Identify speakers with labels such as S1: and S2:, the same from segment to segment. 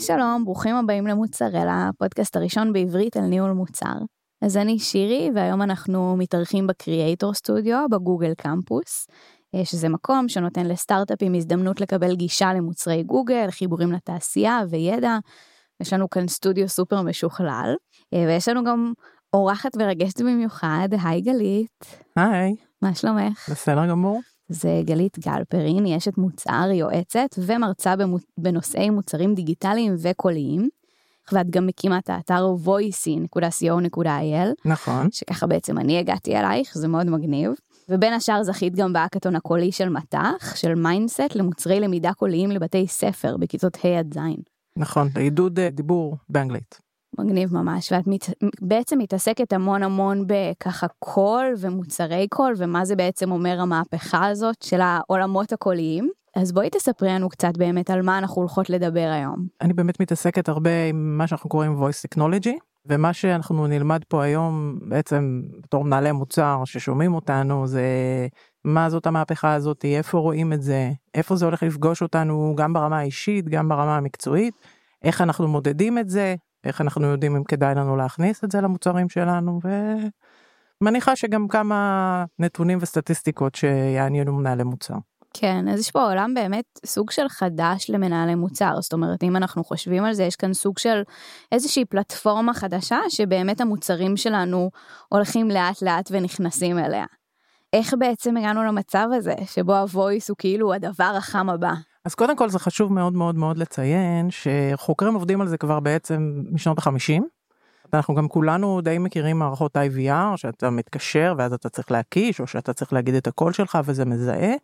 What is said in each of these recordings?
S1: היי שלום, ברוכים הבאים למוצרלה, הפודקאסט הראשון בעברית על ניהול מוצר. אז אני שירי, והיום אנחנו מתארחים בקריאייטור סטודיו בגוגל קמפוס, אה, שזה מקום שנותן לסטארט-אפים הזדמנות לקבל גישה למוצרי גוגל, חיבורים לתעשייה וידע. יש לנו כאן סטודיו סופר משוכלל, אה, ויש לנו גם אורחת מרגשת במיוחד, היי גלית.
S2: היי.
S1: מה שלומך?
S2: בסדר גמור.
S1: זה גלית גלפרין, היא אשת מוצר, יועצת ומרצה בנושאי מוצרים דיגיטליים וקוליים. ואת גם מקימה את האתר voicey.co.il.
S2: נכון.
S1: שככה בעצם אני הגעתי אלייך, זה מאוד מגניב. ובין השאר זכית גם בהאקתון הקולי של מט"ח, של MindCET למוצרי למידה קוליים לבתי ספר בכיתות ה' עד ז'.
S2: נכון, לעידוד אה, דיבור באנגלית.
S1: מגניב ממש, ואת מת, בעצם מתעסקת המון המון בככה קול ומוצרי קול, ומה זה בעצם אומר המהפכה הזאת של העולמות הקוליים. אז בואי תספרי לנו קצת באמת על מה אנחנו הולכות לדבר היום.
S2: אני באמת מתעסקת הרבה עם מה שאנחנו קוראים voice technology, ומה שאנחנו נלמד פה היום בעצם בתור מנהלי מוצר ששומעים אותנו זה מה זאת המהפכה הזאת, איפה רואים את זה, איפה זה הולך לפגוש אותנו גם ברמה האישית, גם ברמה המקצועית, איך אנחנו מודדים את זה, איך אנחנו יודעים אם כדאי לנו להכניס את זה למוצרים שלנו ומניחה שגם כמה נתונים וסטטיסטיקות שיעניינו מנהלי מוצר.
S1: כן, אז יש פה עולם באמת סוג של חדש למנהלי מוצר, זאת אומרת אם אנחנו חושבים על זה יש כאן סוג של איזושהי פלטפורמה חדשה שבאמת המוצרים שלנו הולכים לאט לאט ונכנסים אליה. איך בעצם הגענו למצב הזה שבו הוויס הוא כאילו הדבר החם הבא?
S2: אז קודם כל זה חשוב מאוד מאוד מאוד לציין שחוקרים עובדים על זה כבר בעצם משנות החמישים. אנחנו גם כולנו די מכירים מערכות IVR שאתה מתקשר ואז אתה צריך להקיש או שאתה צריך להגיד את הקול שלך וזה מזהה.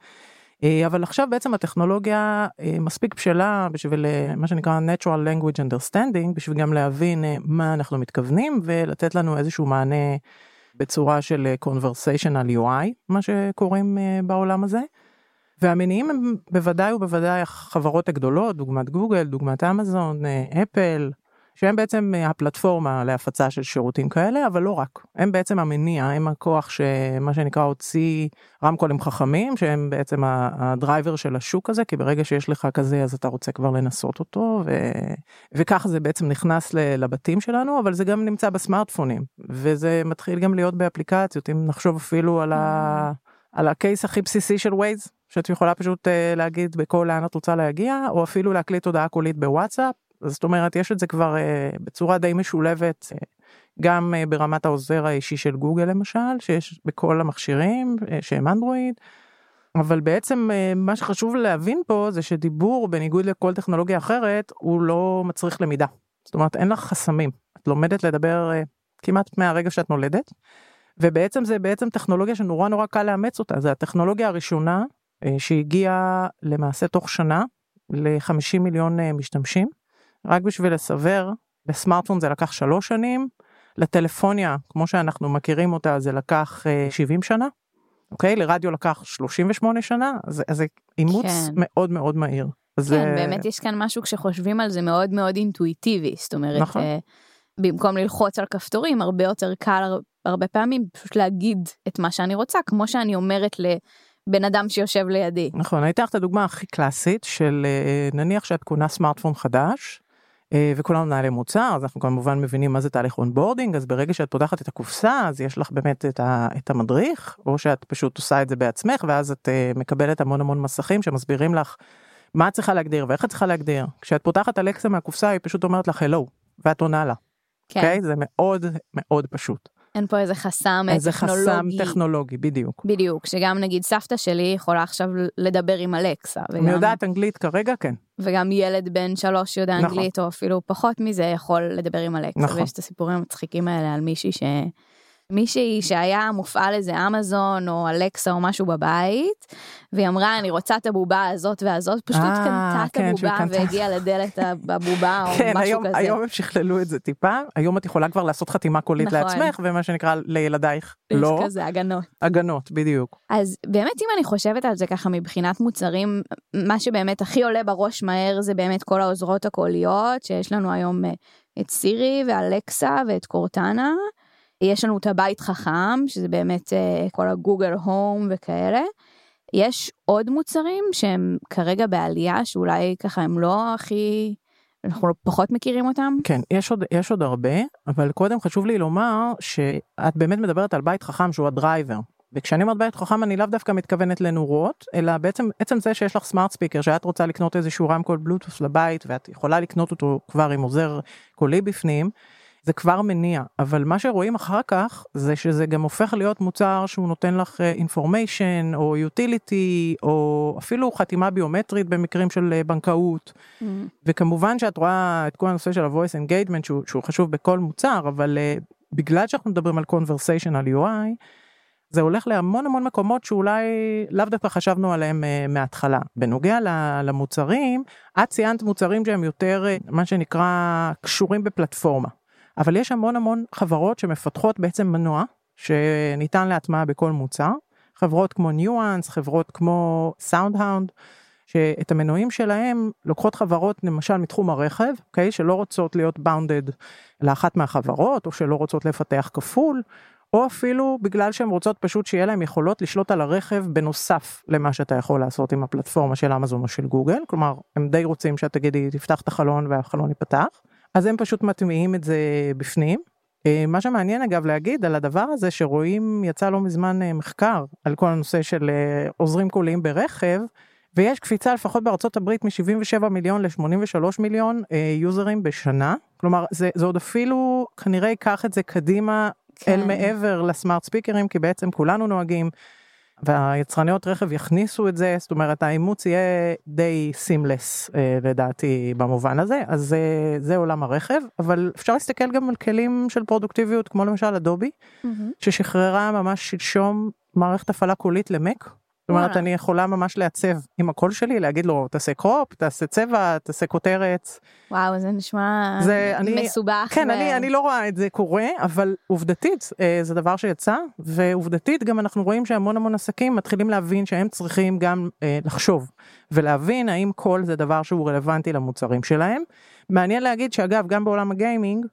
S2: אה, אבל עכשיו בעצם הטכנולוגיה אה, מספיק בשלה בשביל אה, מה שנקרא natural language understanding בשביל גם להבין מה אנחנו מתכוונים ולתת לנו איזשהו מענה בצורה של conversational UI מה שקוראים בעולם הזה. והמניעים הם בוודאי ובוודאי החברות הגדולות דוגמת גוגל דוגמת אמזון אפל שהם בעצם הפלטפורמה להפצה של שירותים כאלה אבל לא רק. הם בעצם המניע הם הכוח שמה שנקרא הוציא רמקולים חכמים שהם בעצם ה driver של השוק הזה כי ברגע שיש לך כזה אז אתה רוצה כבר לנסות אותו ו... וככה זה בעצם נכנס לבתים שלנו אבל זה גם נמצא בסמארטפונים. וזה מתחיל גם להיות באפליקציות אם נחשוב אפילו על ה... על ה case הכי בסיסי של Waze שאת יכולה פשוט אה, להגיד בקול לאן את רוצה להגיע או אפילו להקליט הודעה קולית בוואטסאפ זאת אומרת יש את זה כבר אה, בצורה די משולבת אה, גם ברמת העוזר האישי של גוגל למשל שיש בכל המכשירים שהם אנדרואיד. אבל בעצם מה שחשוב להבין פה זה שדיבור בניגוד לכל טכנולוגיה אחרת הוא לא מצריך למידה. זאת אומרת אין לך חסמים את לומדת לדבר כמעט מהרגע שאת נולדת. ובעצם זה בעצם טכנולוגיה שנורא נורא קל לאמץ אותה זה הטכנולוגיה הראשונה uh, שהגיעה למעשה תוך שנה ל-50 מיליון uh, משתמשים. רק בשביל לסבר, בסמארטפון זה לקח שלוש שנים, לטלפוניה, כמו שאנחנו מכירים אותה, זה לקח uh, 70 שנה, אוקיי? לרדיו לקח 38 שנה, אז זה אימוץ כן. מאוד מאוד מהיר.
S1: כן, זה... באמת יש כאן משהו כשחושבים על זה מאוד מאוד אינטואיטיבי, זאת אומרת, נכון. uh, במקום ללחוץ על כפתורים, הרבה יותר קל הרבה פעמים פשוט להגיד את מה שאני רוצה, כמו שאני אומרת ל... בן אדם שיושב לידי.
S2: נכון, אני אתן לך את הדוגמה הכי קלאסית של אה, נניח שאת קונה סמארטפון חדש אה, וכולנו מנהלי מוצר אז אנחנו כמובן מבינים מה זה תהליך onboarding אז ברגע שאת פותחת את הקופסה אז יש לך באמת את, ה, את המדריך או שאת פשוט עושה את זה בעצמך ואז את אה, מקבלת המון המון מסכים שמסבירים לך מה את צריכה להגדיר ואיך את צריכה להגדיר כשאת פותחת Alexa מהקופסה היא פשוט אומרת לך הלו ואת עונה לה. כן. Okay? אוקיי? זה מאוד מאוד פשוט.
S1: אין פה איזה חסם
S2: איזה
S1: טכנולוגי.
S2: איזה חסם טכנולוגי, בדיוק.
S1: בדיוק, שגם נגיד סבתא שלי יכולה עכשיו לדבר עם אלקסה.
S2: וגם... אני יודעת אנגלית כרגע, כן.
S1: וגם ילד בן שלוש יודע נכון. אנגלית, או אפילו פחות מזה יכול לדבר עם אלקסה. נכון. ויש את הסיפורים המצחיקים האלה על מישהי ש... מישהי שהיה מופעל איזה אמזון או אלקסה או משהו בבית והיא אמרה אני רוצה את הבובה הזאת והזאת פשוט אה, קנתה את כן, הבובה והגיעה לדלת הבובה או
S2: כן,
S1: משהו
S2: היום,
S1: כזה.
S2: היום הם שכללו את זה טיפה היום את יכולה כבר לעשות חתימה קולית נכון. לעצמך ומה שנקרא לילדייך לא.
S1: כזה הגנות.
S2: הגנות בדיוק.
S1: אז באמת אם אני חושבת על זה ככה מבחינת מוצרים מה שבאמת הכי עולה בראש מהר זה באמת כל העוזרות הקוליות שיש לנו היום אה, את סירי ואלקסה ואת קורטנה. יש לנו את הבית חכם שזה באמת uh, כל הגוגל הום וכאלה. יש עוד מוצרים שהם כרגע בעלייה שאולי ככה הם לא הכי אנחנו פחות מכירים אותם?
S2: כן, יש עוד, יש עוד הרבה, אבל קודם חשוב לי לומר שאת באמת מדברת על בית חכם שהוא הדרייבר. וכשאני אומרת בית חכם אני לאו דווקא מתכוונת לנורות, אלא בעצם עצם זה שיש לך סמארט ספיקר שאת רוצה לקנות איזשהו רמקול בלוטוס לבית ואת יכולה לקנות אותו כבר עם עוזר קולי בפנים, זה כבר מניע, אבל מה שרואים אחר כך זה שזה גם הופך להיות מוצר שהוא נותן לך אינפורמיישן אה, או יוטיליטי או אפילו חתימה ביומטרית במקרים של אה, בנקאות. Mm-hmm. וכמובן שאת רואה את כל הנושא של ה-voice engagement שהוא, שהוא חשוב בכל מוצר, אבל uh, בגלל שאנחנו מדברים על conversational UI, זה הולך להמון המון מקומות שאולי לאו דווקא חשבנו עליהם אה, מההתחלה. בנוגע למוצרים, את ציינת מוצרים שהם יותר אה, מה שנקרא קשורים בפלטפורמה. אבל יש המון המון חברות שמפתחות בעצם מנוע שניתן להטמעה בכל מוצר. חברות כמו Nuance, חברות כמו SoundHound, שאת המנועים שלהם לוקחות חברות למשל מתחום הרכב, אוקיי? שלא רוצות להיות bounded לאחת מהחברות, או שלא רוצות לפתח כפול, או אפילו בגלל שהן רוצות פשוט שיהיה להם יכולות לשלוט על הרכב בנוסף למה שאתה יכול לעשות עם הפלטפורמה של אמזון או של גוגל, כלומר הם די רוצים שאת תגידי תפתח את החלון והחלון ייפתח. אז הם פשוט מטמיעים את זה בפנים. אה, מה שמעניין אגב להגיד על הדבר הזה שרואים יצא לא מזמן אה, מחקר על כל הנושא של אה, עוזרים קוליים ברכב ויש קפיצה לפחות בארצות הברית מ-77 מיליון ל-83 מיליון users בשנה כלומר זה, זה עוד אפילו כנראה ייקח את זה קדימה כן. אל מעבר ל smart speakerים כי בעצם כולנו נוהגים והיצרניות רכב יכניסו את זה, זאת אומרת האימוץ יהיה די seamless אה, לדעתי במובן הזה, אז אה, זה עולם הרכב, אבל אפשר להסתכל גם על כלים של פרודוקטיביות כמו למשל Adobe, mm-hmm. ששחררה ממש שלשום מערכת הפעלה קולית למק, זאת אומרת אני יכולה ממש לעצב עם הקול שלי להגיד לו תעשה crop תעשה צבע תעשה כותרת.
S1: וואו זה נשמע זה, אני, מסובך.
S2: כן ו... אני, אני לא רואה את זה קורה אבל עובדתית אה, זה דבר שיצא ועובדתית גם אנחנו רואים שהמון המון עסקים מתחילים להבין שהם צריכים גם אה, לחשוב ולהבין האם קול זה דבר שהוא רלוונטי למוצרים שלהם. מעניין להגיד שאגב גם בעולם ה gaming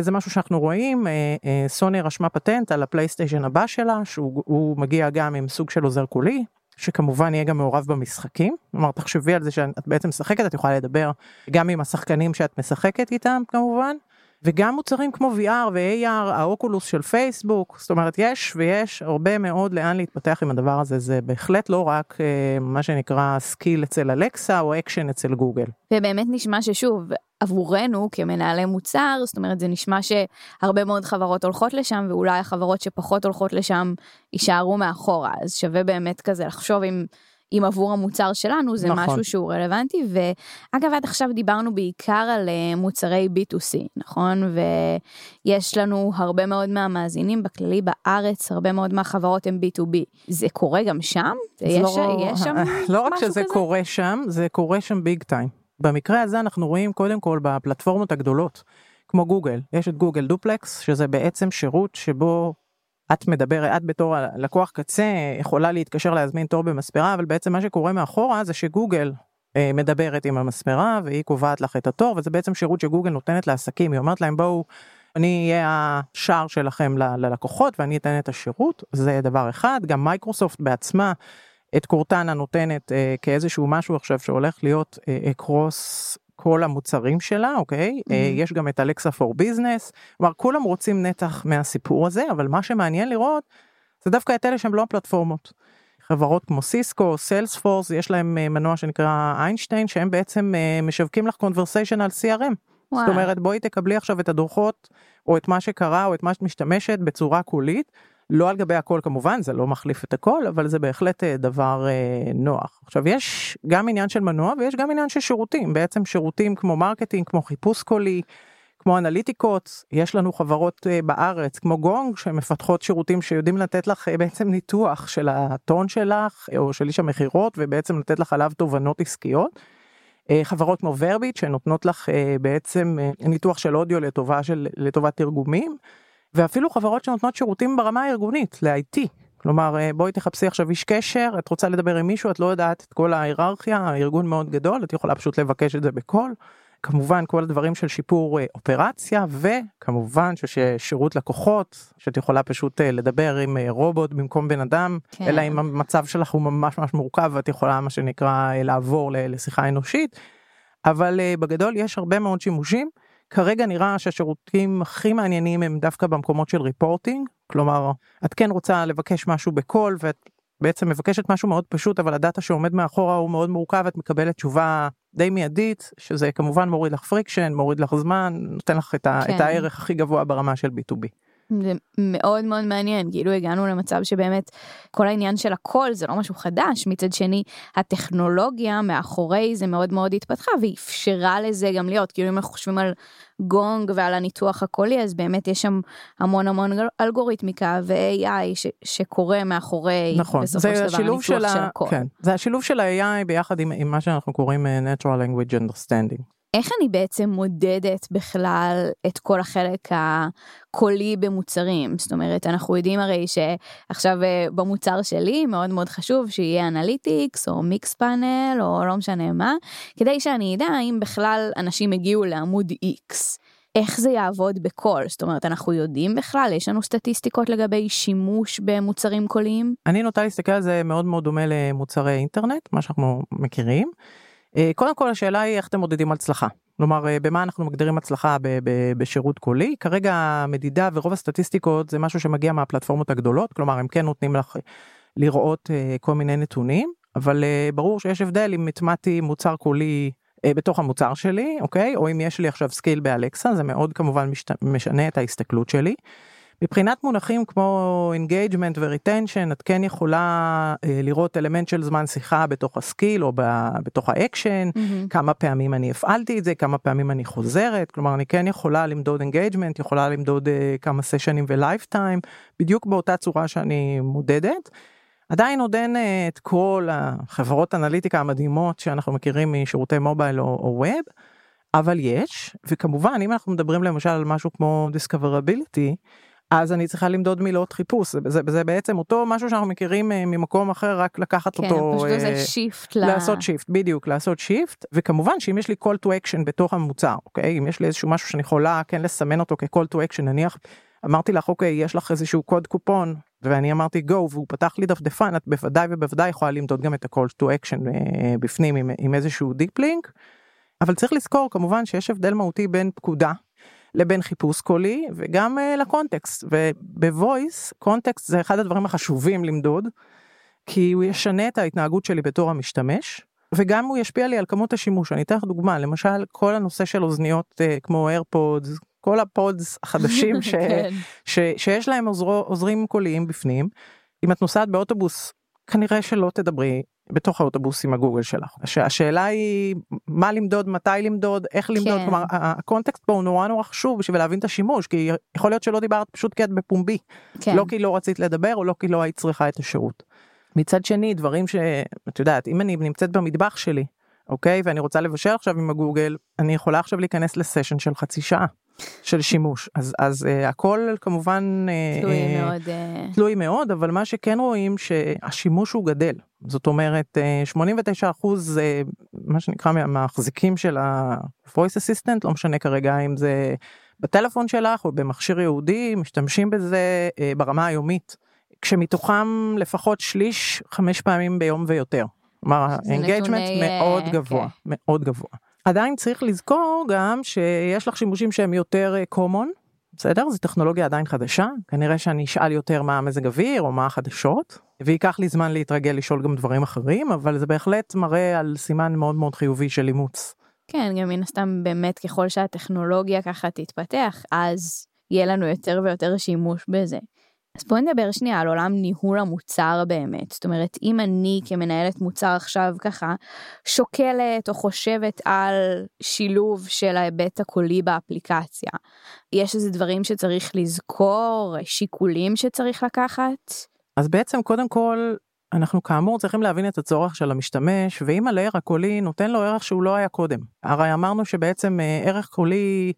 S2: זה משהו שאנחנו רואים, אה, אה, סוני רשמה פטנט על ה PlayStation הבא שלה, שהוא מגיע גם עם סוג של עוזר קולי, שכמובן יהיה גם מעורב במשחקים. כלומר, תחשבי על זה שאת בעצם משחקת, את יכולה לדבר גם עם השחקנים שאת משחקת איתם כמובן. וגם מוצרים כמו VR ו-AR, ה Oculus של פייסבוק, זאת אומרת יש ויש הרבה מאוד לאן להתפתח עם הדבר הזה, זה בהחלט לא רק אה, מה שנקרא skill אצל אלקסה או אקשן אצל גוגל.
S1: ובאמת נשמע ששוב, עבורנו כמנהלי מוצר, זאת אומרת זה נשמע שהרבה מאוד חברות הולכות לשם ואולי החברות שפחות הולכות לשם יישארו מאחורה, אז שווה באמת כזה לחשוב אם... אם עבור המוצר שלנו זה נכון. משהו שהוא רלוונטי. ואגב עד עכשיו דיברנו בעיקר על אה, מוצרי b2c נכון? ויש לנו הרבה מאוד מהמאזינים בכללי בארץ הרבה מאוד מהחברות הם b2b זה קורה גם שם? יש,
S2: לא, יש שם לא רק שזה כזה? קורה שם זה קורה שם ביג טיים במקרה הזה אנחנו רואים קודם כל בפלטפורמות הגדולות כמו גוגל. יש את גוגל דופלקס שזה בעצם שירות שבו את מדברת, את בתור לקוח קצה יכולה להתקשר להזמין תור במספרה, אבל בעצם מה שקורה מאחורה זה שגוגל אה, מדברת עם המספרה והיא קובעת לך את התור, וזה בעצם שירות שגוגל נותנת לעסקים, היא אומרת להם בואו, אני אהיה השער שלכם ל- ללקוחות ואני אתן את השירות, זה דבר אחד, גם מייקרוסופט בעצמה. את קורטנה נותנת אה, כאיזשהו משהו עכשיו שהולך להיות אה, cross כל המוצרים שלה אוקיי mm-hmm. יש גם את Alexa for Business כלומר כולם רוצים נתח מהסיפור הזה אבל מה שמעניין לראות זה דווקא את אלה שהם לא הפלטפורמות. חברות כמו סיסקו Salesforce יש להם אה, מנוע שנקרא איינשטיין שהם בעצם אה, משווקים לך conversation על CRM. וואו. זאת אומרת בואי תקבלי עכשיו את הדוחות או את מה שקרה או את מה שאת משתמשת בצורה קולית לא על גבי הכל כמובן זה לא מחליף את הכל אבל זה בהחלט אה, דבר אה, נוח. עכשיו יש גם עניין של מנוע ויש גם עניין של שירותים בעצם שירותים כמו marketing כמו חיפוש קולי. כמו אנליטיקות יש לנו חברות אה, בארץ כמו גונג שמפתחות שירותים שיודעים לתת לך בעצם ניתוח של הטון שלך או של איש המכירות ובעצם לתת לך עליו תובנות עסקיות. חברות כמו ורביט שנותנות לך בעצם ניתוח של אודיו לטובה של לטובת תרגומים. ואפילו חברות שנותנות שירותים ברמה הארגונית ל-IT. כלומר אה, בואי תחפשי עכשיו איש קשר את רוצה לדבר עם מישהו את לא יודעת את כל ההיררכיה הארגון מאוד גדול את יכולה פשוט לבקש את זה בקול. כמובן כל הדברים של שיפור אה, אופרציה וכמובן ששירות לקוחות שאת יכולה פשוט אה, לדבר עם רובוט במקום בן אדם כן. אלא אם המצב שלך הוא ממש ממש מורכב ואת יכולה מה שנקרא לעבור לשיחה אנושית. אבל בגדול יש הרבה מאוד שימושים. כרגע נראה שהשירותים הכי מעניינים הם דווקא במקומות של reporting, כלומר, את כן רוצה לבקש משהו בקול ואת בעצם מבקשת משהו מאוד פשוט, אבל ה data שעומד מאחורה הוא מאוד מורכב, את מקבלת תשובה די מיידית, שזה כמובן מוריד לך friction, מוריד לך זמן, נותן לך את, ה, כן. את הערך הכי גבוה ברמה של B2B.
S1: זה מאוד מאוד מעניין כאילו הגענו למצב שבאמת כל העניין של הקול זה לא משהו חדש מצד שני הטכנולוגיה מאחורי זה מאוד מאוד התפתחה ואפשרה לזה גם להיות כאילו אם אנחנו חושבים על גונג ועל הניתוח הקולי אז באמת יש שם המון המון אלגוריתמיקה ו-AI ש- שקורה מאחורי
S2: נכון
S1: בסופו של דבר הניתוח של,
S2: של
S1: הקול.
S2: כן, זה השילוב של ה-AI ביחד עם, עם מה שאנחנו קוראים uh, Natural Language Understanding.
S1: איך אני בעצם מודדת בכלל את כל החלק הקולי במוצרים? זאת אומרת, אנחנו יודעים הרי שעכשיו אה, במוצר שלי מאוד מאוד חשוב שיהיה analytics או Mixpanel או לא משנה מה, כדי שאני אדע אם בכלל אנשים הגיעו לעמוד X. איך זה יעבוד בקול? זאת אומרת, אנחנו יודעים בכלל? יש לנו סטטיסטיקות לגבי שימוש במוצרים קוליים?
S2: אני נוטה להסתכל על זה מאוד מאוד דומה למוצרי אינטרנט, מה שאנחנו מכירים. אה, קודם כל השאלה היא איך אתם מודדים הצלחה. כלומר אה, במה אנחנו מגדירים הצלחה בשירות קולי כרגע המדידה ורוב הסטטיסטיקות זה משהו שמגיע מהפלטפורמות הגדולות כלומר הם כן נותנים לך לראות אה, כל מיני נתונים אבל ברור שיש הבדל אם הטמעתי מוצר קולי בתוך המוצר שלי אוקיי או אם יש לי עכשיו skill באלקסה זה מאוד כמובן משנה את ההסתכלות שלי. מבחינת מונחים כמו engagement ו retention את כן יכולה אה, לראות אלמנט של זמן שיחה בתוך ה skill או ב, בתוך ה action mm-hmm. כמה פעמים אני הפעלתי את זה כמה פעמים אני חוזרת כלומר אני כן יכולה למדוד engagement יכולה למדוד אה, כמה sessionים ו lifetime בדיוק באותה צורה שאני מודדת. עדיין עוד אין אה, את כל החברות אנליטיקה המדהימות שאנחנו מכירים משירותי mobile או, או web. אבל יש וכמובן אם אנחנו מדברים למשל על משהו כמו discoverability אז אני צריכה למדוד מילות חיפוש זה, זה, זה בעצם אותו משהו שאנחנו מכירים אה, ממקום אחר רק לקחת
S1: כן,
S2: אותו
S1: פשוט איזה shift ל...
S2: לעשות shift בדיוק לעשות shift וכמובן שאם יש לי call to action בתוך המוצר אוקיי אם יש לי איזשהו משהו שאני יכולה כן לסמן אותו כ-call to action נניח אמרתי לך אוקיי יש לך איזשהו קוד קופון ואני אמרתי go והוא פתח לי דפדפן את בוודאי ובוודאי יכולה למדוד גם את ה-call to action אה, בפנים עם, עם איזשהו deep link. אבל צריך לזכור כמובן שיש הבדל מהותי בין פקודה לבין חיפוש קולי וגם uh, ל context. וב voice context זה אחד הדברים החשובים למדוד כי הוא ישנה את ההתנהגות שלי בתור המשתמש וגם הוא ישפיע לי על כמות השימוש. אני אתן לך דוגמה למשל כל הנושא של אוזניות uh, כמו AirPods כל ה pods החדשים ש, כן. ש, שיש להם עוזר, עוזרים קוליים בפנים. אם את נוסעת באוטובוס כנראה שלא תדברי בתוך האוטובוס עם הגוגל שלך. השאלה היא מה למדוד, מתי למדוד, איך למדוד, כן. כלומר הקונטקסט פה הוא נורא נורא חשוב בשביל להבין את השימוש, כי יכול להיות שלא דיברת פשוט כי את בפומבי, כן. לא כי לא רצית לדבר או לא כי לא היית צריכה את השירות. מצד שני דברים שאת יודעת אם אני נמצאת במטבח שלי אוקיי ואני רוצה לבשל עכשיו עם הגוגל אני יכולה עכשיו להיכנס לסשן של חצי שעה. של שימוש אז אז uh, הכל כמובן
S1: uh, תלוי uh, מאוד uh...
S2: תלוי מאוד אבל מה שכן רואים שהשימוש הוא גדל זאת אומרת uh, 89 אחוז uh, מה שנקרא מהמחזיקים של ה-voice assistant לא משנה כרגע אם זה בטלפון שלך או במכשיר ייעודי משתמשים בזה uh, ברמה היומית כשמתוכם לפחות שליש חמש פעמים ביום ויותר. כלומר ה engagement מאוד גבוה okay. מאוד גבוה. עדיין צריך לזכור גם שיש לך שימושים שהם יותר אה, common, בסדר? זו טכנולוגיה עדיין חדשה, כנראה שאני אשאל יותר מה המזג אוויר או מה החדשות, וייקח לי זמן להתרגל לשאול גם דברים אחרים, אבל זה בהחלט מראה על סימן מאוד מאוד חיובי של אימוץ.
S1: כן, גם מן הסתם באמת ככל שהטכנולוגיה ככה תתפתח, אז יהיה לנו יותר ויותר שימוש בזה. אז בואי נדבר שנייה על עולם ניהול המוצר באמת. זאת אומרת, אם אני כמנהלת מוצר עכשיו ככה שוקלת או חושבת על שילוב של ההיבט הקולי באפליקציה, יש איזה דברים שצריך לזכור, שיקולים שצריך לקחת?
S2: אז בעצם קודם כל אנחנו כאמור צריכים להבין את הצורך של המשתמש ואם הלייר הקולי נותן לו ערך שהוא לא היה קודם. הרי אמרנו שבעצם אה, ערך קולי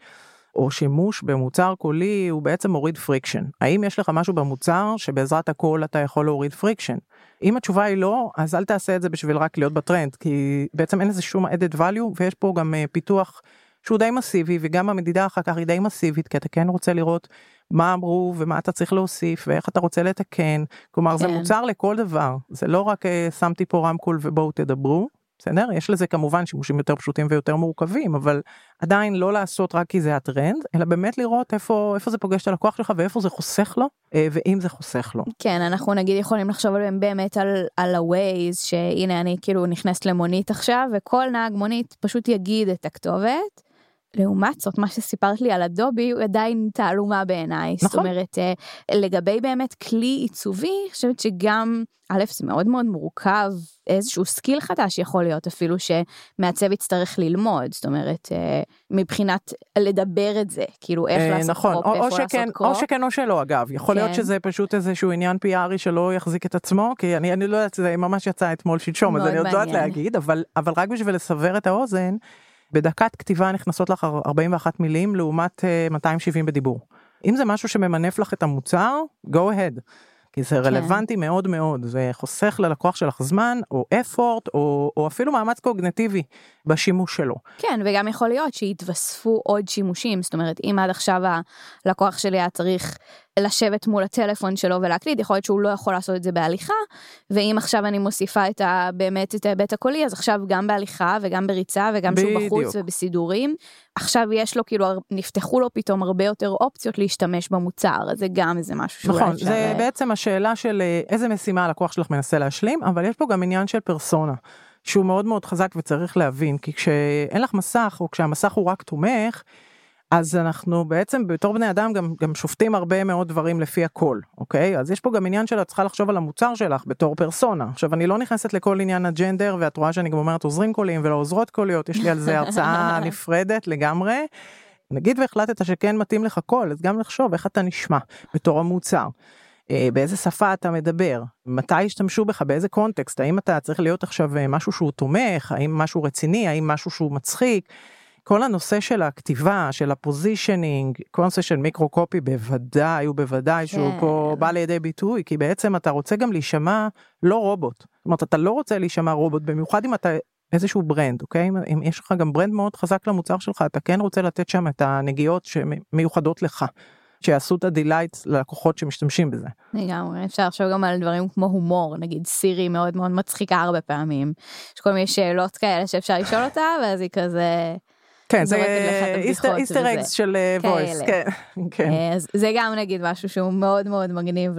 S2: או שימוש במוצר קולי הוא בעצם מוריד פריקשן. האם יש לך משהו במוצר שבעזרת הקול אתה יכול להוריד פריקשן? אם התשובה היא לא, אז אל תעשה את זה בשביל רק להיות בטרנד, כי בעצם אין לזה שום added value ויש פה גם אה, פיתוח שהוא די מסיבי וגם המדידה אחר כך היא די מסיבית כי אתה כן רוצה לראות מה אמרו ומה אתה צריך להוסיף ואיך אתה רוצה לתקן כלומר כן. זה מוצר לכל דבר זה לא רק uh, שמתי פה רמקול ובואו תדברו בסדר? יש לזה כמובן שימושים יותר פשוטים ויותר מורכבים, אבל עדיין לא לעשות רק כי זה הטרנד, אלא באמת לראות איפה, איפה זה פוגש את הלקוח שלך ואיפה זה חוסך לו, אה, ואם זה חוסך לו.
S1: כן, אנחנו נגיד יכולים לחשוב עליהם באמת על, על ה-Waze, שהנה אני כאילו נכנסת למונית עכשיו, וכל נהג מונית פשוט יגיד את הכתובת. לעומת זאת, מה שסיפרת לי על Adobe הוא עדיין תעלומה בעיניי. נכון. זאת אומרת, אה, לגבי באמת כלי עיצובי, אני חושבת שגם, א', זה מאוד מאוד מורכב, איזשהו skill חדש יכול להיות אפילו שמעצב יצטרך ללמוד, זאת אומרת, אה, מבחינת לדבר את זה, כאילו איך
S2: אה,
S1: לעשות
S2: נכון,
S1: crop,
S2: או,
S1: איפה
S2: או שכן,
S1: לעשות crop.
S2: או שכן או שלא אגב, יכול להיות
S1: כן.
S2: שזה פשוט איזשהו עניין פיארי שלא יחזיק את עצמו, כי אני, אני לא יודעת, זה ממש יצא אתמול שלשום, אז אני עוד לא יודעת. להגיד, אבל, אבל רק בשביל לסבר את האוזן, בדקת כתיבה נכנסות לך 41 מילים לעומת אה, 270 בדיבור. אם זה משהו שממנף לך את המוצר, go ahead. כי זה רלוונטי מאוד מאוד, זה חוסך ללקוח שלך זמן, או effort, או, או אפילו מאמץ קוגנטיבי בשימוש שלו.
S1: כן, וגם יכול להיות שיתווספו עוד שימושים, זאת אומרת, אם עד עכשיו הלקוח שלי היה צריך לשבת מול הטלפון שלו ולהקליד, יכול להיות שהוא לא יכול לעשות את זה בהליכה, ואם עכשיו אני מוסיפה את ה, באמת את ההיבט הקולי, אז עכשיו גם בהליכה וגם בריצה וגם שהוא
S2: בדיוק.
S1: בחוץ ובסידורים, עכשיו יש לו כאילו, נפתחו לו פתאום הרבה יותר אופציות להשתמש במוצר, אז זה גם איזה משהו שאולי
S2: נכון,
S1: אפשר...
S2: זה
S1: אה,
S2: בעצם השאלה של אה, איזה משימה הלקוח שלך מנסה להשלים, אבל יש פה גם עניין של פרסונה, שהוא מאוד מאוד חזק וצריך להבין, כי כשאין לך מסך, או כשהמסך הוא רק תומך, אז אנחנו בעצם בתור בני אדם גם, גם שופטים הרבה מאוד דברים לפי הכל, אוקיי? אז יש פה גם עניין שאת צריכה לחשוב על המוצר שלך בתור פרסונה. עכשיו, אני לא נכנסת לכל עניין הג'נדר, ואת רואה שאני גם אומרת עוזרים קוליים ולא עוזרות קוליות, יש לי על זה הרצאה נפרדת לגמרי. נגיד והחלטת שכן מתאים לך קול, אז גם לחשוב איך אתה נשמע בתור המוצר. אה, באיזה שפה אתה מדבר, מתי ישתמשו בך, באיזה context, האם אתה צריך להיות עכשיו אה, משהו שהוא תומך, האם משהו רציני, האם משהו שהוא מצחיק. כל הנושא של הכתיבה, של ה positioning, כל הנושא של microcopy בוודאי ובוודאי שהוא
S1: כן.
S2: פה בא לידי ביטוי, כי בעצם אתה רוצה גם להישמע לא רובוט. זאת אומרת, אתה לא רוצה להישמע רובוט, במיוחד אם אתה איזשהו brand, אוקיי? אם, אם יש לך גם brand מאוד חזק למוצר שלך, אתה כן רוצה לתת שם את הנגיעות שמיוחדות לך. שיעשו את ה delight ללקוחות שמשתמשים בזה.
S1: לגמרי, אפשר לחשוב גם על דברים כמו הומור, נגיד סירי מאוד מאוד מצחיקה הרבה פעמים. יש כל מיני שאלות כאלה שאפשר לשאול אותה, ואז היא כזה...
S2: כן, זה
S1: Easter.
S2: eggs של voice,
S1: כאלה.
S2: כן, כן.
S1: אה, אז זה גם נגיד משהו שהוא מאוד מאוד מגניב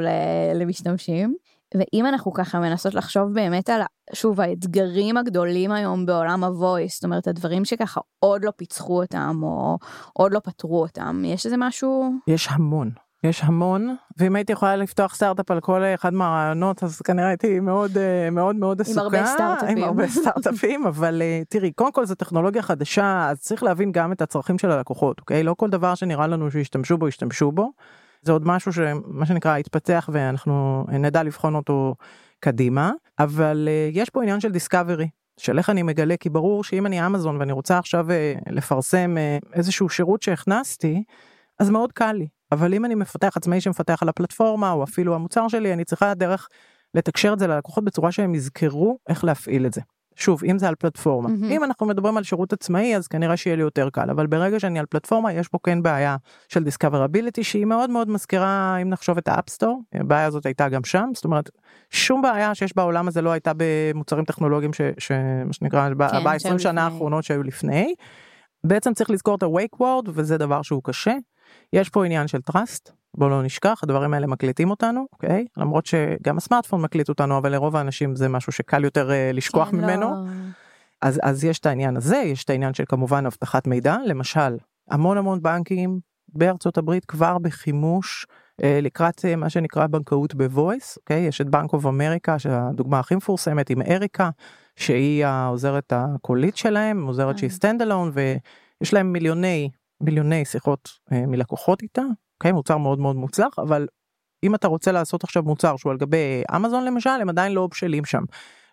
S1: למשתמשים. ואם אנחנו ככה מנסות לחשוב באמת על, שוב, האתגרים הגדולים היום בעולם הוויס, זאת אומרת, הדברים שככה עוד לא פיצחו אותם, או עוד לא פתרו אותם, יש איזה משהו?
S2: יש המון. יש המון, ואם הייתי יכולה לפתוח סטארט-אפ על כל אחד מהרעיונות, אז כנראה הייתי מאוד אה, מאוד מאוד עסוקה.
S1: הרבה סטארט-אפים.
S2: עם הרבה סטארט-אפים, אבל אה, תראי, קודם כל זו טכנולוגיה חדשה, אז צריך להבין גם את הצרכים של הלקוחות, אוקיי? לא כל דבר שנראה לנו שישתמשו בו, ישתמשו בו. זה עוד משהו שמה שנקרא יתפתח ואנחנו נדע לבחון אותו קדימה, אבל אה, יש פה עניין של דיסקאברי. של איך אני מגלה כי ברור שאם אני אמזון ואני רוצה עכשיו אה, לפרסם אה, איזשהו שירות שהכנסתי אז מאוד קל לי אבל אם אני מפתח עצמאי שמפתח על הפלטפורמה או אפילו המוצר שלי אני צריכה דרך לתקשר את זה ללקוחות בצורה שהם יזכרו איך להפעיל את זה. שוב אם זה על פלטפורמה
S1: מהמם.
S2: אם אנחנו מדברים על שירות עצמאי אז כנראה שיהיה לי יותר קל אבל ברגע שאני על פלטפורמה יש פה כן בעיה של discoverability שהיא מאוד מאוד מזכירה אם נחשוב את ה App Store הבעיה הזאת הייתה גם שם זאת אומרת שום בעיה שיש בעולם הזה לא הייתה במוצרים טכנולוגיים ש- שמה שנקרא
S1: כן,
S2: ב-20
S1: שהיו
S2: שנה. האחרונות שהיו לפני. בעצם צריך לזכור את ה-wake word וזה דבר שהוא קשה. יש פה עניין של trust בוא לא נשכח הדברים האלה מקליטים אותנו אוקיי למרות שגם הסמארטפון מקליט אותנו אבל לרוב האנשים זה משהו שקל יותר אה, לשכוח
S1: כן,
S2: ממנו.
S1: לא...
S2: אז, אז יש את העניין הזה, יש את העניין של כמובן אבטחת מידע, למשל, המון המון בנקים בארצות הברית כבר בחימוש אה, לקראת אה, מה שנקרא בנקאות ב voice, אוקיי? יש את Bank of America, שהדוגמה הכי מפורסמת עם אריקה, שהיא העוזרת הקולית שלהם, עוזרת שהיא. stand alone, ויש להם מיליוני, מיליוני שיחות אה, מלקוחות איתה, אוקיי? מוצר מאוד מאוד מוצלח, אבל אם אתה רוצה לעשות עכשיו מוצר שהוא על גבי אמזון למשל, הם עדיין לא בשלים שם.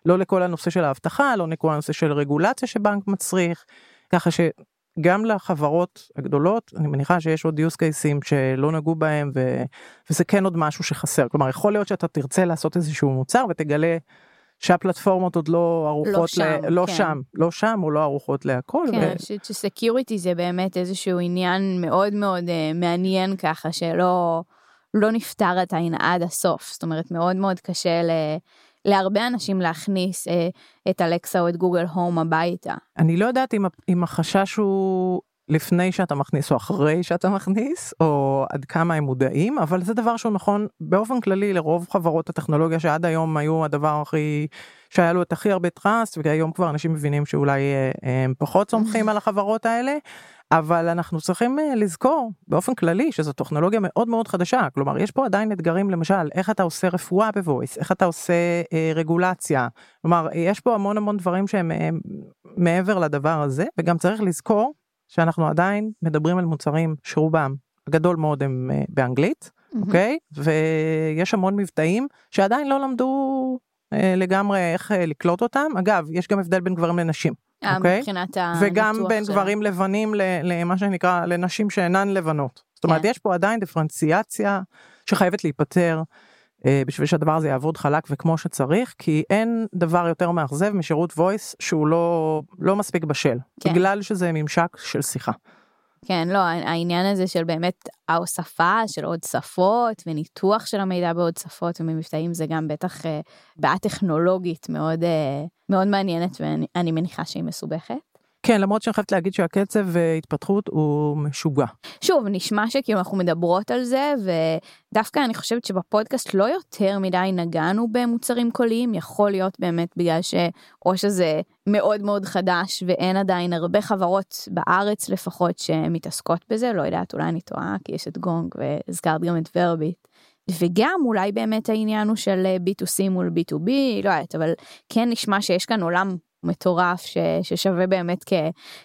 S2: לא לכל הנושא של האבטחה, לא לכל הנושא של רגולציה שבנק מצריך, ככה שגם לחברות הגדולות, אני מניחה שיש עוד use cases שלא נגעו בהם, ו... וזה כן עוד משהו שחסר. כלומר, יכול להיות שאתה תרצה לעשות איזשהו מוצר ותגלה שהפלטפורמות עוד לא ערוכות,
S1: שם,
S2: ל... לא
S1: כן.
S2: שם, לא שם או לא ערוכות להכל.
S1: כן, אני חושבת שסקיוריטי זה באמת איזשהו עניין מאוד מאוד uh, מעניין ככה, שלא לא נפתר עדיין עד הסוף, זאת אומרת מאוד מאוד קשה ל... להרבה אנשים להכניס אה, את אלקסה או את גוגל הום הביתה.
S2: אני לא יודעת אם, אם החשש הוא לפני שאתה מכניס או אחרי שאתה מכניס, או עד כמה הם מודעים, אבל זה דבר שהוא נכון באופן כללי לרוב חברות הטכנולוגיה שעד היום היו הדבר הכי, שהיה לו את הכי הרבה טראסט, והיום כבר אנשים מבינים שאולי אה, הם פחות סומכים על החברות האלה. אבל אנחנו צריכים אה, לזכור באופן כללי שזו טכנולוגיה מאוד מאוד חדשה כלומר יש פה עדיין אתגרים למשל איך אתה עושה רפואה בוויס איך אתה עושה אה, רגולציה כלומר יש פה המון המון דברים שהם אה, מעבר לדבר הזה וגם צריך לזכור שאנחנו עדיין מדברים על מוצרים שרובם גדול מאוד הם אה, באנגלית אוקיי mm-hmm. okay? ויש המון מבטאים שעדיין לא למדו אה, לגמרי איך אה, לקלוט אותם אגב יש גם הבדל בין גברים לנשים.
S1: אה, אוקיי? מבחינת הניתוח
S2: וגם בין של... גברים לבנים למה שנקרא לנשים שאינן לבנות. זאת אומרת כן. יש פה עדיין דיפרנציאציה שחייבת להיפתר בשביל שהדבר הזה יעבוד חלק וכמו שצריך כי אין דבר יותר מאכזב משירות voice שהוא לא לא מספיק בשל כן. בגלל שזה ממשק של שיחה.
S1: כן, לא, העניין הזה של באמת ההוספה של עוד שפות וניתוח של המידע בעוד שפות ומבטאים זה גם בטח אה, בעיה טכנולוגית מאוד אה, מאוד מעניינת ואני מניחה שהיא מסובכת.
S2: כן למרות שאני חייבת להגיד שהקצב אה, התפתחות הוא משוגע.
S1: שוב נשמע שכאילו אנחנו מדברות על זה ודווקא אני חושבת שבפודקאסט לא יותר מדי נגענו במוצרים קוליים יכול להיות באמת בגלל שאו שזה מאוד מאוד חדש ואין עדיין הרבה חברות בארץ לפחות שמתעסקות בזה לא יודעת אולי אני טועה כי יש את גונג והזכרת גם את ורביט. וגם אולי באמת העניין הוא של אה, B2C מול B2B לא יודעת אבל כן נשמע שיש כאן עולם מטורף ש, ששווה באמת כ,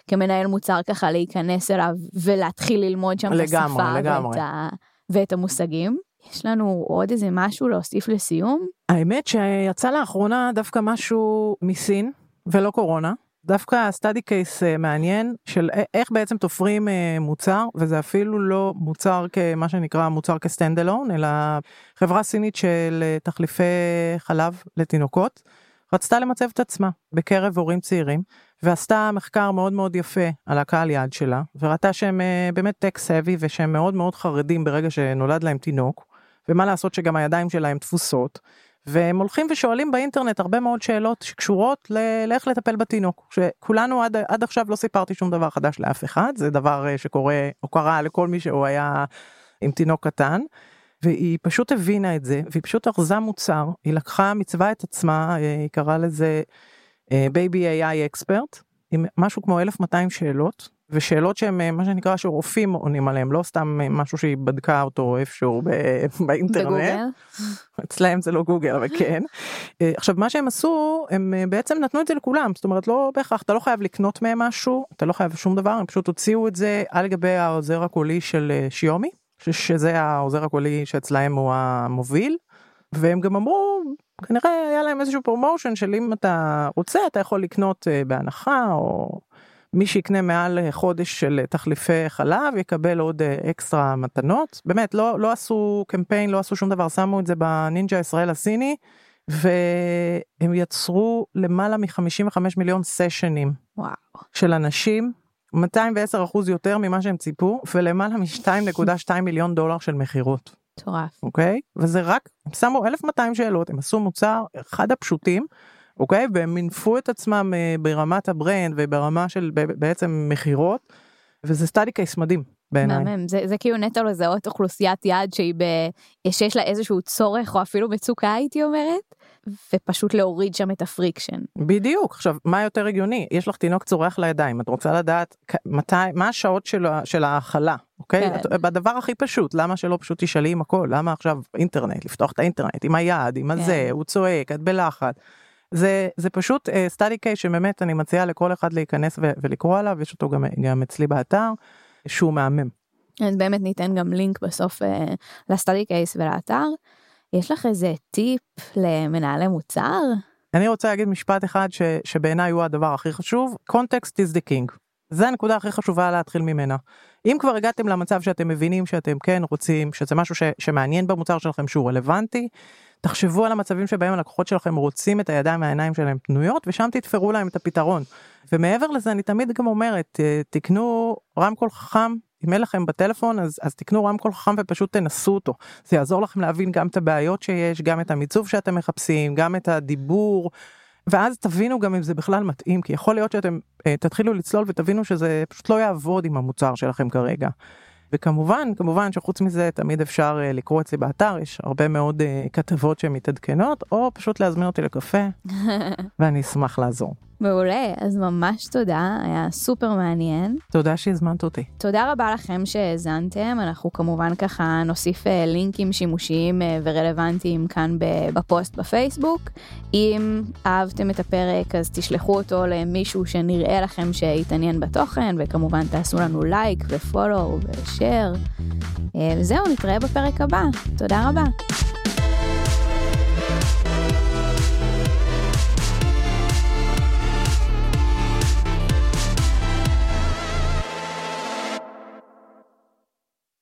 S1: כמנהל מוצר ככה להיכנס אליו ולהתחיל ללמוד שם לגמרי, את השפה לגמרי. ואת, ה, ואת המושגים. יש לנו עוד איזה משהו להוסיף לסיום?
S2: האמת שיצא לאחרונה דווקא משהו מסין ולא קורונה. דווקא הסטאדי קייס מעניין של איך בעצם תופרים אה, מוצר וזה אפילו לא מוצר כמה שנקרא מוצר כסטנד אלון אלא חברה סינית של אה, תחליפי חלב לתינוקות. רצתה למצב את עצמה בקרב הורים צעירים ועשתה מחקר מאוד מאוד יפה על הקהל יעד שלה וראתה שהם אה, באמת טק סאבי ושהם מאוד מאוד חרדים ברגע שנולד להם תינוק ומה לעשות שגם הידיים שלהם תפוסות והם הולכים ושואלים באינטרנט הרבה מאוד שאלות שקשורות לאיך לטפל בתינוק שכולנו עד, עד עכשיו לא סיפרתי שום דבר חדש לאף אחד זה דבר אה, שקורה או קרה לכל מי שהוא היה עם תינוק קטן. והיא פשוט הבינה את זה והיא פשוט ארזה מוצר היא לקחה מצווה את עצמה אה, היא קראה לזה Baby AI Expert עם משהו כמו 1200 שאלות ושאלות שהם אה, מה שנקרא שרופאים עונים עליהם לא סתם אה, משהו שהיא בדקה אותו איפשהו באינטרנט. בגוגל? אצלהם זה לא גוגל אבל כן. עכשיו מה שהם עשו הם בעצם נתנו את זה לכולם זאת אומרת לא בהכרח אתה לא חייב לקנות מהם משהו אתה לא חייב שום דבר הם פשוט הוציאו את זה על גבי העוזר הקולי של Xiaomi. שזה העוזר הקולי שאצלהם הוא המוביל והם גם אמרו כנראה היה להם איזשהו promotion של אם אתה רוצה אתה יכול לקנות אה, בהנחה או מי שיקנה מעל חודש של תחליפי חלב יקבל עוד אקסטרה מתנות באמת לא לא עשו קמפיין לא עשו שום דבר שמו את זה בנינג'ה ישראל הסיני והם יצרו למעלה מ-55 מיליון סשנים וואו. של אנשים 210 אחוז יותר ממה שהם ציפו ולמעלה מ-2.2 מיליון דולר של מכירות.
S1: מטורף.
S2: אוקיי? וזה רק, הם שמו 1200 שאלות, הם עשו מוצר אחד הפשוטים, אוקיי? והם מינפו את עצמם אה, ברמת ה brand וברמה של בעצם מכירות, וזה study case מדהים. בעיניי.
S1: זה, זה כאילו נטו לזהות אוכלוסיית יעד שהיא ב... שיש לה איזשהו צורך או אפילו מצוקה הייתי אומרת. ופשוט להוריד שם את ה friction.
S2: בדיוק עכשיו מה יותר הגיוני יש לך תינוק צורח לידיים את רוצה לדעת מתי מה השעות של, של ההאכלה אוקיי כן. בדבר הכי פשוט למה שלא פשוט תשאלי עם הכל למה עכשיו אינטרנט לפתוח את האינטרנט עם היד עם הזה כן. הוא צועק את בלחץ. זה זה פשוט uh, קייס שבאמת אני מציעה לכל אחד להיכנס ו- ולקרוא עליו יש אותו גם, גם אצלי באתר שהוא מהמם.
S1: אז באמת ניתן גם לינק בסוף uh, לסטאדי קייס ולאתר. יש לך איזה טיפ למנהלי מוצר?
S2: אני רוצה להגיד משפט אחד ש, שבעיניי הוא הדבר הכי חשוב, context is the king. זה הנקודה הכי חשובה להתחיל ממנה. אם כבר הגעתם למצב שאתם מבינים שאתם כן רוצים, שזה משהו ש, שמעניין במוצר שלכם שהוא רלוונטי, תחשבו על המצבים שבהם הלקוחות שלכם רוצים את הידיים מהעיניים שלהם פנויות ושם תתפרו להם את הפתרון. ומעבר לזה אני תמיד גם אומרת תקנו רמקול חכם אם אין לכם בטלפון אז, אז תקנו רמקול חכם ופשוט תנסו אותו. זה יעזור לכם להבין גם את הבעיות שיש, גם את המיצוב שאתם מחפשים, גם את הדיבור. ואז תבינו גם אם זה בכלל מתאים, כי יכול להיות שאתם uh, תתחילו לצלול ותבינו שזה פשוט לא יעבוד עם המוצר שלכם כרגע. וכמובן, כמובן שחוץ מזה תמיד אפשר uh, לקרוא אצלי באתר, יש הרבה מאוד uh, כתבות שהן מתעדכנות, או פשוט להזמין אותי לקפה, ואני אשמח לעזור.
S1: מעולה, אז ממש תודה, היה סופר מעניין.
S2: תודה שהזמנת אותי.
S1: תודה רבה לכם שהאזנתם, אנחנו כמובן ככה נוסיף אה, לינקים שימושיים אה, ורלוונטיים כאן בפוסט בפייסבוק. אם אהבתם את הפרק אז תשלחו אותו למישהו שנראה לכם שיתעניין בתוכן, וכמובן תעשו לנו לייק ופולו ושאר. וזהו, נתראה בפרק הבא. תודה רבה.